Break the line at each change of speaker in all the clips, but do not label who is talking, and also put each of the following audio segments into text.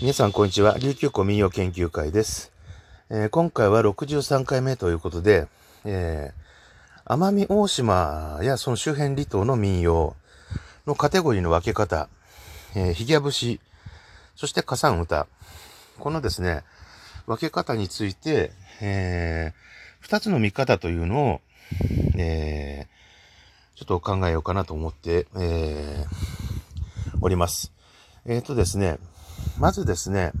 皆さん、こんにちは。琉球古民謡研究会です。えー、今回は63回目ということで、えー、奄美大島やその周辺離島の民謡のカテゴリーの分け方、えー、ひぎゃ節、そして火山歌、このですね、分け方について、えー、二つの見方というのを、えー、ちょっと考えようかなと思って、えー、おります。えっ、ー、とですね、まずですね、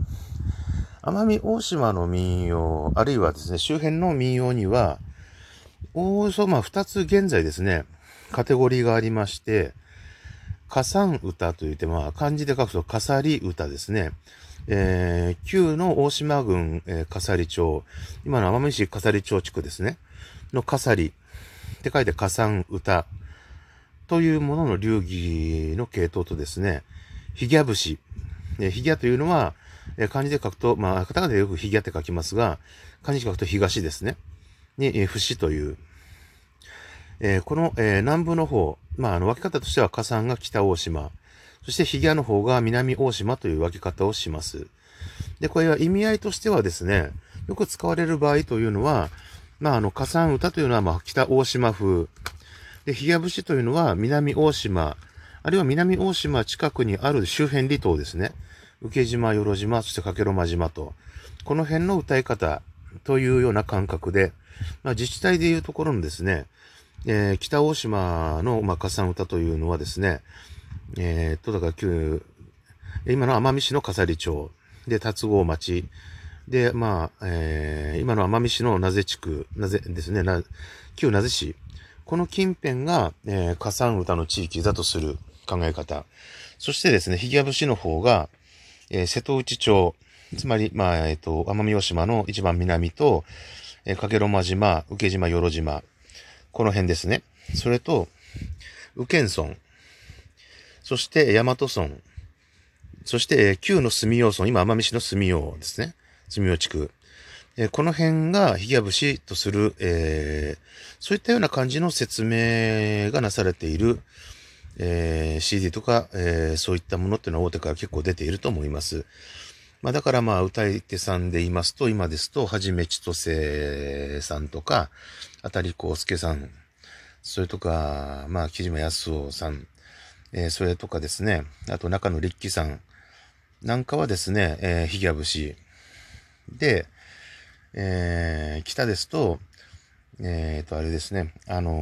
奄美大島の民謡、あるいはですね、周辺の民謡には、おおそまあ二つ現在ですね、カテゴリーがありまして、火山歌といって、まあ漢字で書くと笠り歌ですね。えー、旧の大島郡、えー、笠里町、今の奄美市笠里町地区ですね、の笠里って書いて火山歌というものの流儀の系統とですね、ひぎゃ節、えヒギャというのは、え漢字で書くと、まあ、カタカナでよくヒギャって書きますが、漢字で書くと東ですね。に、え節という。え、この、え、南部の方、まあ、あの、分け方としては、火山が北大島、そしてヒギャの方が南大島という分け方をします。で、これは意味合いとしてはですね、よく使われる場合というのは、まあ、あの、火山歌というのは、まあ、北大島風。で、ヒギャ節というのは南大島、あるいは南大島近くにある周辺離島ですね。受け島、よろ島、そしてかけろま島と、この辺の歌い方というような感覚で、まあ、自治体でいうところのですね、えー、北大島の、まあ、火山歌というのはですね、えー、と、だから旧、今の奄美市の笠利町、で、達郷町、で、まあ、えー、今の奄美市の名瀬地区、名瀬ですね、な旧名瀬市、この近辺が、えー、火山歌の地域だとする考え方。そしてですね、ひぎや節の方が、えー、瀬戸内町、つまり、まあ、えっ、ー、と、奄美大島の一番南と、えー、かけろま島、受島、よろ島、この辺ですね。それと、宇検村、そして大和村、そして、え旧の住用村、今奄美市の住用ですね。住用地区。えこの辺がヒギャ節とする、えー、そういったような感じの説明がなされている、えー、CD とか、えー、そういったものっていうのは大手から結構出ていると思います。まあだからまあ歌い手さんで言いますと、今ですと、はじめちとせさんとか、あたりこうすけさん、それとか、まあ木島康夫さん、えー、それとかですね、あと中野立樹さんなんかはですね、えー、ヒギャ節で、えー、北ですと、えっ、ー、と、あれですね、あの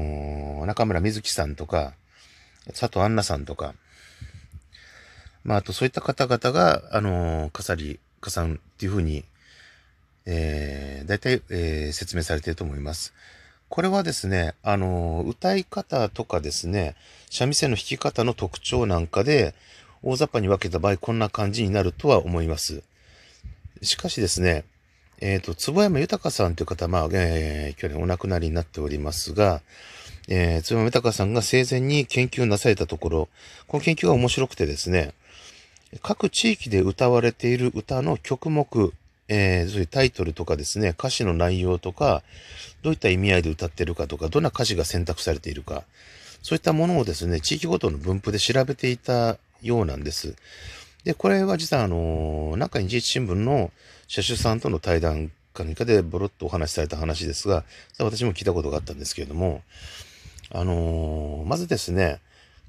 ー、中村瑞希さんとか、佐藤杏奈さんとか、まあ、あとそういった方々が、あのー、かさり、かさんっていうふうに、えー、大体、えー、説明されていると思います。これはですね、あのー、歌い方とかですね、三味線の弾き方の特徴なんかで、大雑把に分けた場合、こんな感じになるとは思います。しかしですね、えっ、ー、と、坪山豊さんという方、まあ、えー、去年お亡くなりになっておりますが、えー、坪山豊さんが生前に研究なされたところ、この研究が面白くてですね、各地域で歌われている歌の曲目、えー、そういうタイトルとかですね、歌詞の内容とか、どういった意味合いで歌ってるかとか、どんな歌詞が選択されているか、そういったものをですね、地域ごとの分布で調べていたようなんです。で、これは実はあの、中日一新聞の車種さんとの対談か何かでボロッとお話しされた話ですが、私も聞いたことがあったんですけれども、あのー、まずですね、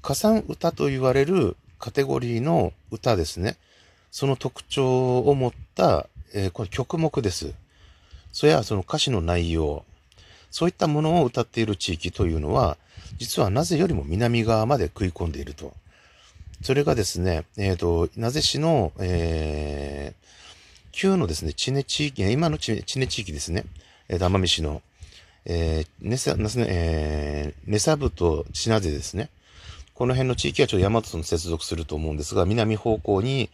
加算歌と言われるカテゴリーの歌ですね。その特徴を持った、えー、これ曲目です。それやその歌詞の内容、そういったものを歌っている地域というのは、実はなぜよりも南側まで食い込んでいると。それがですね、えっ、ー、と、なぜ市の、えー、旧のですね、地根地域、今の地根地域ですね、えー、奄美市の、えー、ねさ、ね、えー、ネサブとシナゼですね。この辺の地域はちょっと大和村接続すると思うんですが、南方向に、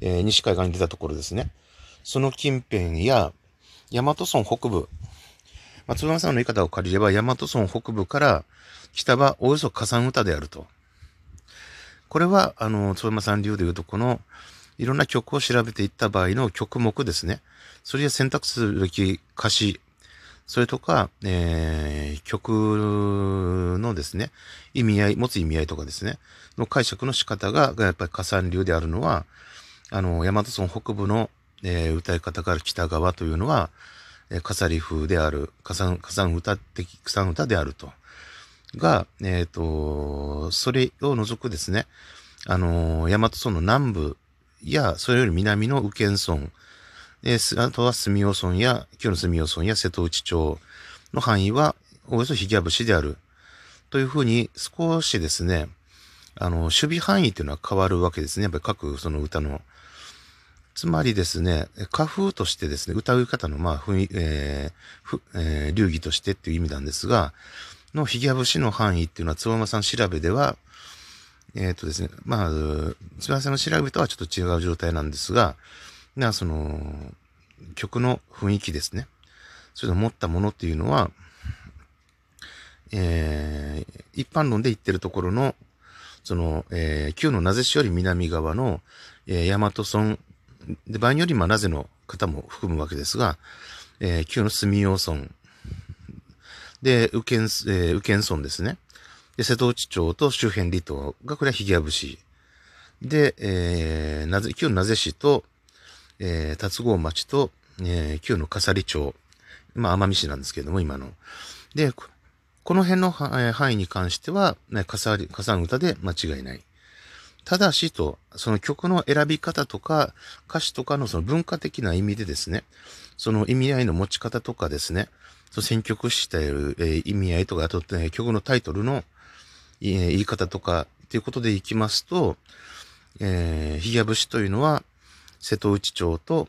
えー、西海岸に出たところですね。その近辺や、大和村北部、松村さんの言い方を借りれば、大和村北部から北はおよそ火山歌であると。これは、あの、つ山さん流で言うと、この、いろんな曲を調べていった場合の曲目ですね。それで選択するべき歌詞、それとか、えー、曲のですね、意味合い、持つ意味合いとかですね、の解釈の仕方が、やっぱり加算流であるのは、あの、大和村北部の、えー、歌い方から北側というのは、えー、飾り風である、火山、火山歌的、火山歌であると。が、えっ、ー、と、それを除くですね、あの、大和村の南部や、それより南の右県村、えー、あとは住吉村や、旧の住吉村や瀬戸内町の範囲は、およそひぎゃ節である。というふうに、少しですね、あの、守備範囲というのは変わるわけですね。やっぱり各その歌の。つまりですね、歌風としてですね、歌う方の、まあ、ふえー、えー、流儀としてっていう意味なんですが、のひぎゃ節の範囲っていうのは、つばまさん調べでは、えっ、ー、とですね、まあ、つばまさんの調べとはちょっと違う状態なんですが、な、その、曲の雰囲気ですね。それを持ったものっていうのは、えー、一般論で言ってるところの、その、えー、旧のなぜ市より南側の、えー、大和村、で、場合により、まあ、なぜの方も含むわけですが、えー、旧の住用村、で、右県、えー、右県村ですね。で、瀬戸内町と周辺離島が、これはひぎや節。で、えー、なぜ、旧のなぜ市と、えー、達郷町と、えー、旧の笠利町。まあ、奄美市なんですけれども、今の。で、この辺の範囲に関しては、ね、かさ、かさん歌で間違いない。ただしと、その曲の選び方とか、歌詞とかのその文化的な意味でですね、その意味合いの持ち方とかですね、その選曲している、えー、意味合いとか、あと、ね、曲のタイトルの、えー、言い方とか、っていうことでいきますと、えー、ひや節というのは、瀬戸内町と、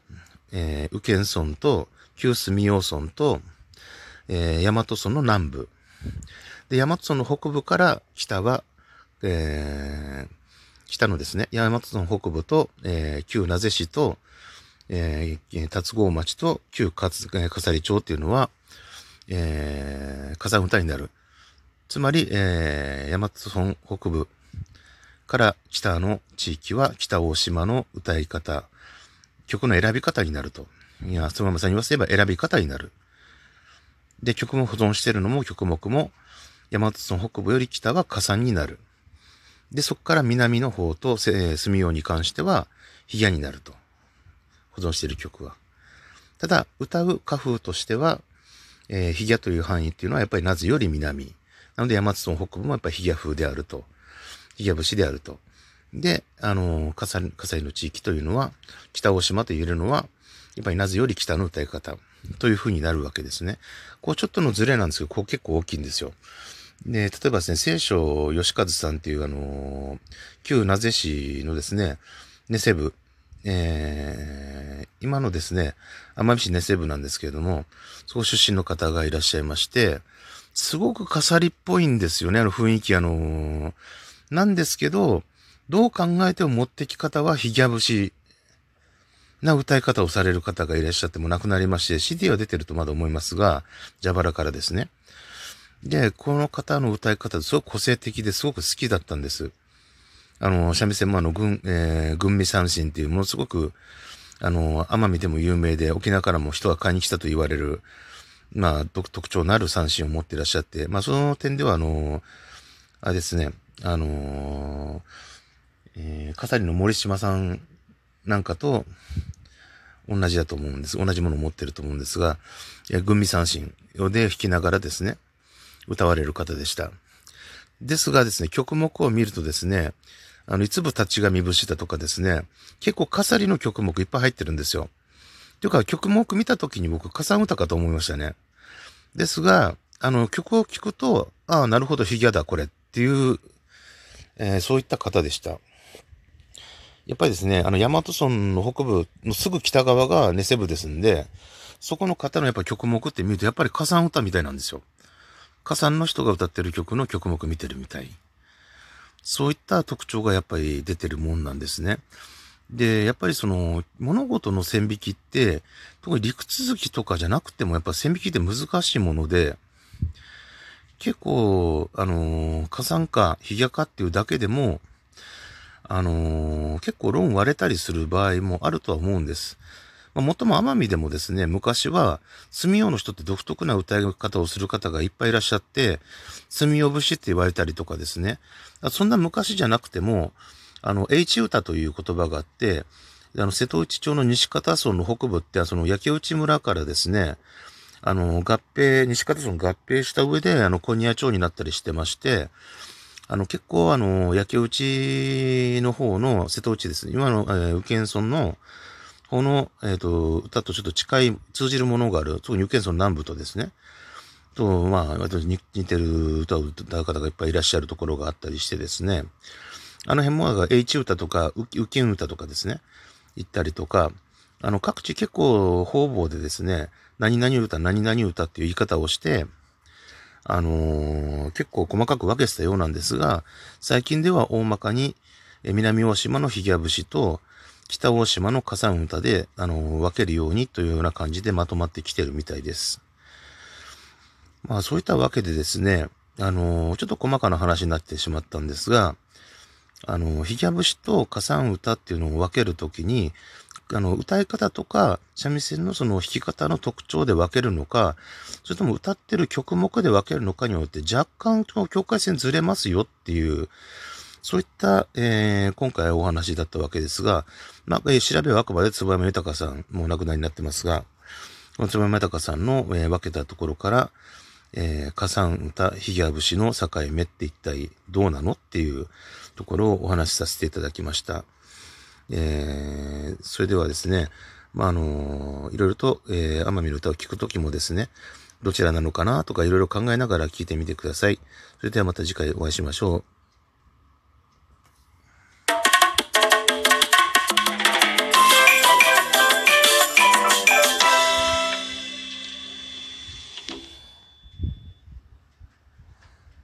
えー、宇検村と、旧住用村と、えー、大和村の南部。で、大和村の北部から北は、えー、北のですね、大和村北部と、えー、旧名瀬市と、えー、達郷町と旧笠利町っていうのは、えー、火山歌になる。つまり、えー、大和村北部から北の地域は北大島の歌い方、曲の選び方になると。いや、そのままさんに言わせれば選び方になる。で、曲も保存してるのも曲目も、大和村北部より北は火山になる。で、そこから南の方と、えー、住用に関しては、ヒギャになると。保存している曲は。ただ、歌う歌風としては、えー、ヒギという範囲っていうのはやっぱりなぜより南。なので、山津村北部もやっぱりヒギ風であると。ヒギ節であると。で、あのー、笠井の地域というのは、北大島と言えるのは、やっぱりなぜより北の歌い方という風になるわけですね。こうちょっとのズレなんですけど、こう結構大きいんですよ。で、例えばですね、聖書吉和さんっていうあの、旧名瀬市のですね、ネセブ、えー、今のですね、奄美市ネセブなんですけれども、そこ出身の方がいらっしゃいまして、すごく飾りっぽいんですよね、あの雰囲気、あのなんですけど、どう考えても持ってき方はヒギャ節な歌い方をされる方がいらっしゃっても亡くなりまして、CD は出てるとまだ思いますが、蛇腹からですね。で、この方の歌い方すごく個性的ですごく好きだったんです。あの、三味線もあの、軍、えー、軍味三振っていうものすごく、あの、奄美でも有名で、沖縄からも人が買いに来たと言われる、まあ、特徴のある三振を持っていらっしゃって、まあ、その点では、あの、あれですね、あの、えー、笠利の森島さんなんかと同じだと思うんです。同じものを持ってると思うんですが、え軍味三振で弾きながらですね、歌われる方でした。ですがですね、曲目を見るとですね、あの、いつぶ立ちがみ節だとかですね、結構飾りの曲目いっぱい入ってるんですよ。というか、曲目見た時に僕、火山歌かと思いましたね。ですが、あの、曲を聴くと、ああ、なるほど、フィギュアだ、これっていう、えー、そういった方でした。やっぱりですね、あの、大和村の北部のすぐ北側がネセ部ですんで、そこの方のやっぱ曲目って見ると、やっぱり火山歌みたいなんですよ。火山の人が歌ってる曲の曲目見てるみたい。そういった特徴がやっぱり出てるもんなんですね。で、やっぱりその、物事の線引きって、特に陸続きとかじゃなくても、やっぱ線引きって難しいもので、結構、あの、火山化、ヒギャ化っていうだけでも、あの結構論割れたりする場合もあるとは思うんです。まあ、もとも奄美でもですね、昔は、住用の人って独特な歌い方をする方がいっぱいいらっしゃって、住用節って言われたりとかですね。そんな昔じゃなくても、あの、H 歌という言葉があって、あの、瀬戸内町の西方村の北部って、その焼内村からですね、あの、合併、西方村合併した上で、あの、小宮町になったりしてまして、あの、結構、あの、焼け内の方の瀬戸内です。今の、えー、宇検村の方の、えっ、ー、と、歌とちょっと近い、通じるものがある、特に宇検村南部とですね、と、まあ、私に似てる歌を歌う方がいっぱいいらっしゃるところがあったりしてですね、あの辺も、H 歌とか、ウキ歌とかですね、行ったりとか、あの、各地結構方々でですね、何々歌、何々歌っていう言い方をして、あのー、結構細かく分けてたようなんですが、最近では大まかに、南大島のひげ節と、北大島の火山歌で、あのー、分けるようにというような感じでまとまってきてるみたいです。まあそういったわけでですね、あのー、ちょっと細かな話になってしまったんですが、あの、ひげ節と火山歌っていうのを分けるときに、あの、歌い方とか、三味線のその弾き方の特徴で分けるのか、それとも歌ってる曲目で分けるのかによって若干境界線ずれますよっていう、そういった、えー、今回お話だったわけですが、まあ、えー、調べはあくまで坪山豊さん、もう亡くなりになってますが、この坪山豊さんの、えー、分けたところから、えー、火山歌、ひげ節の境目って一体どうなのっていうところをお話しさせていただきました。えー、それではですね、まあ、あのー、いろいろと、えー、奄美の歌を聴くときもですね、どちらなのかなとかいろいろ考えながら聞いてみてください。それではまた次回お会いしましょう。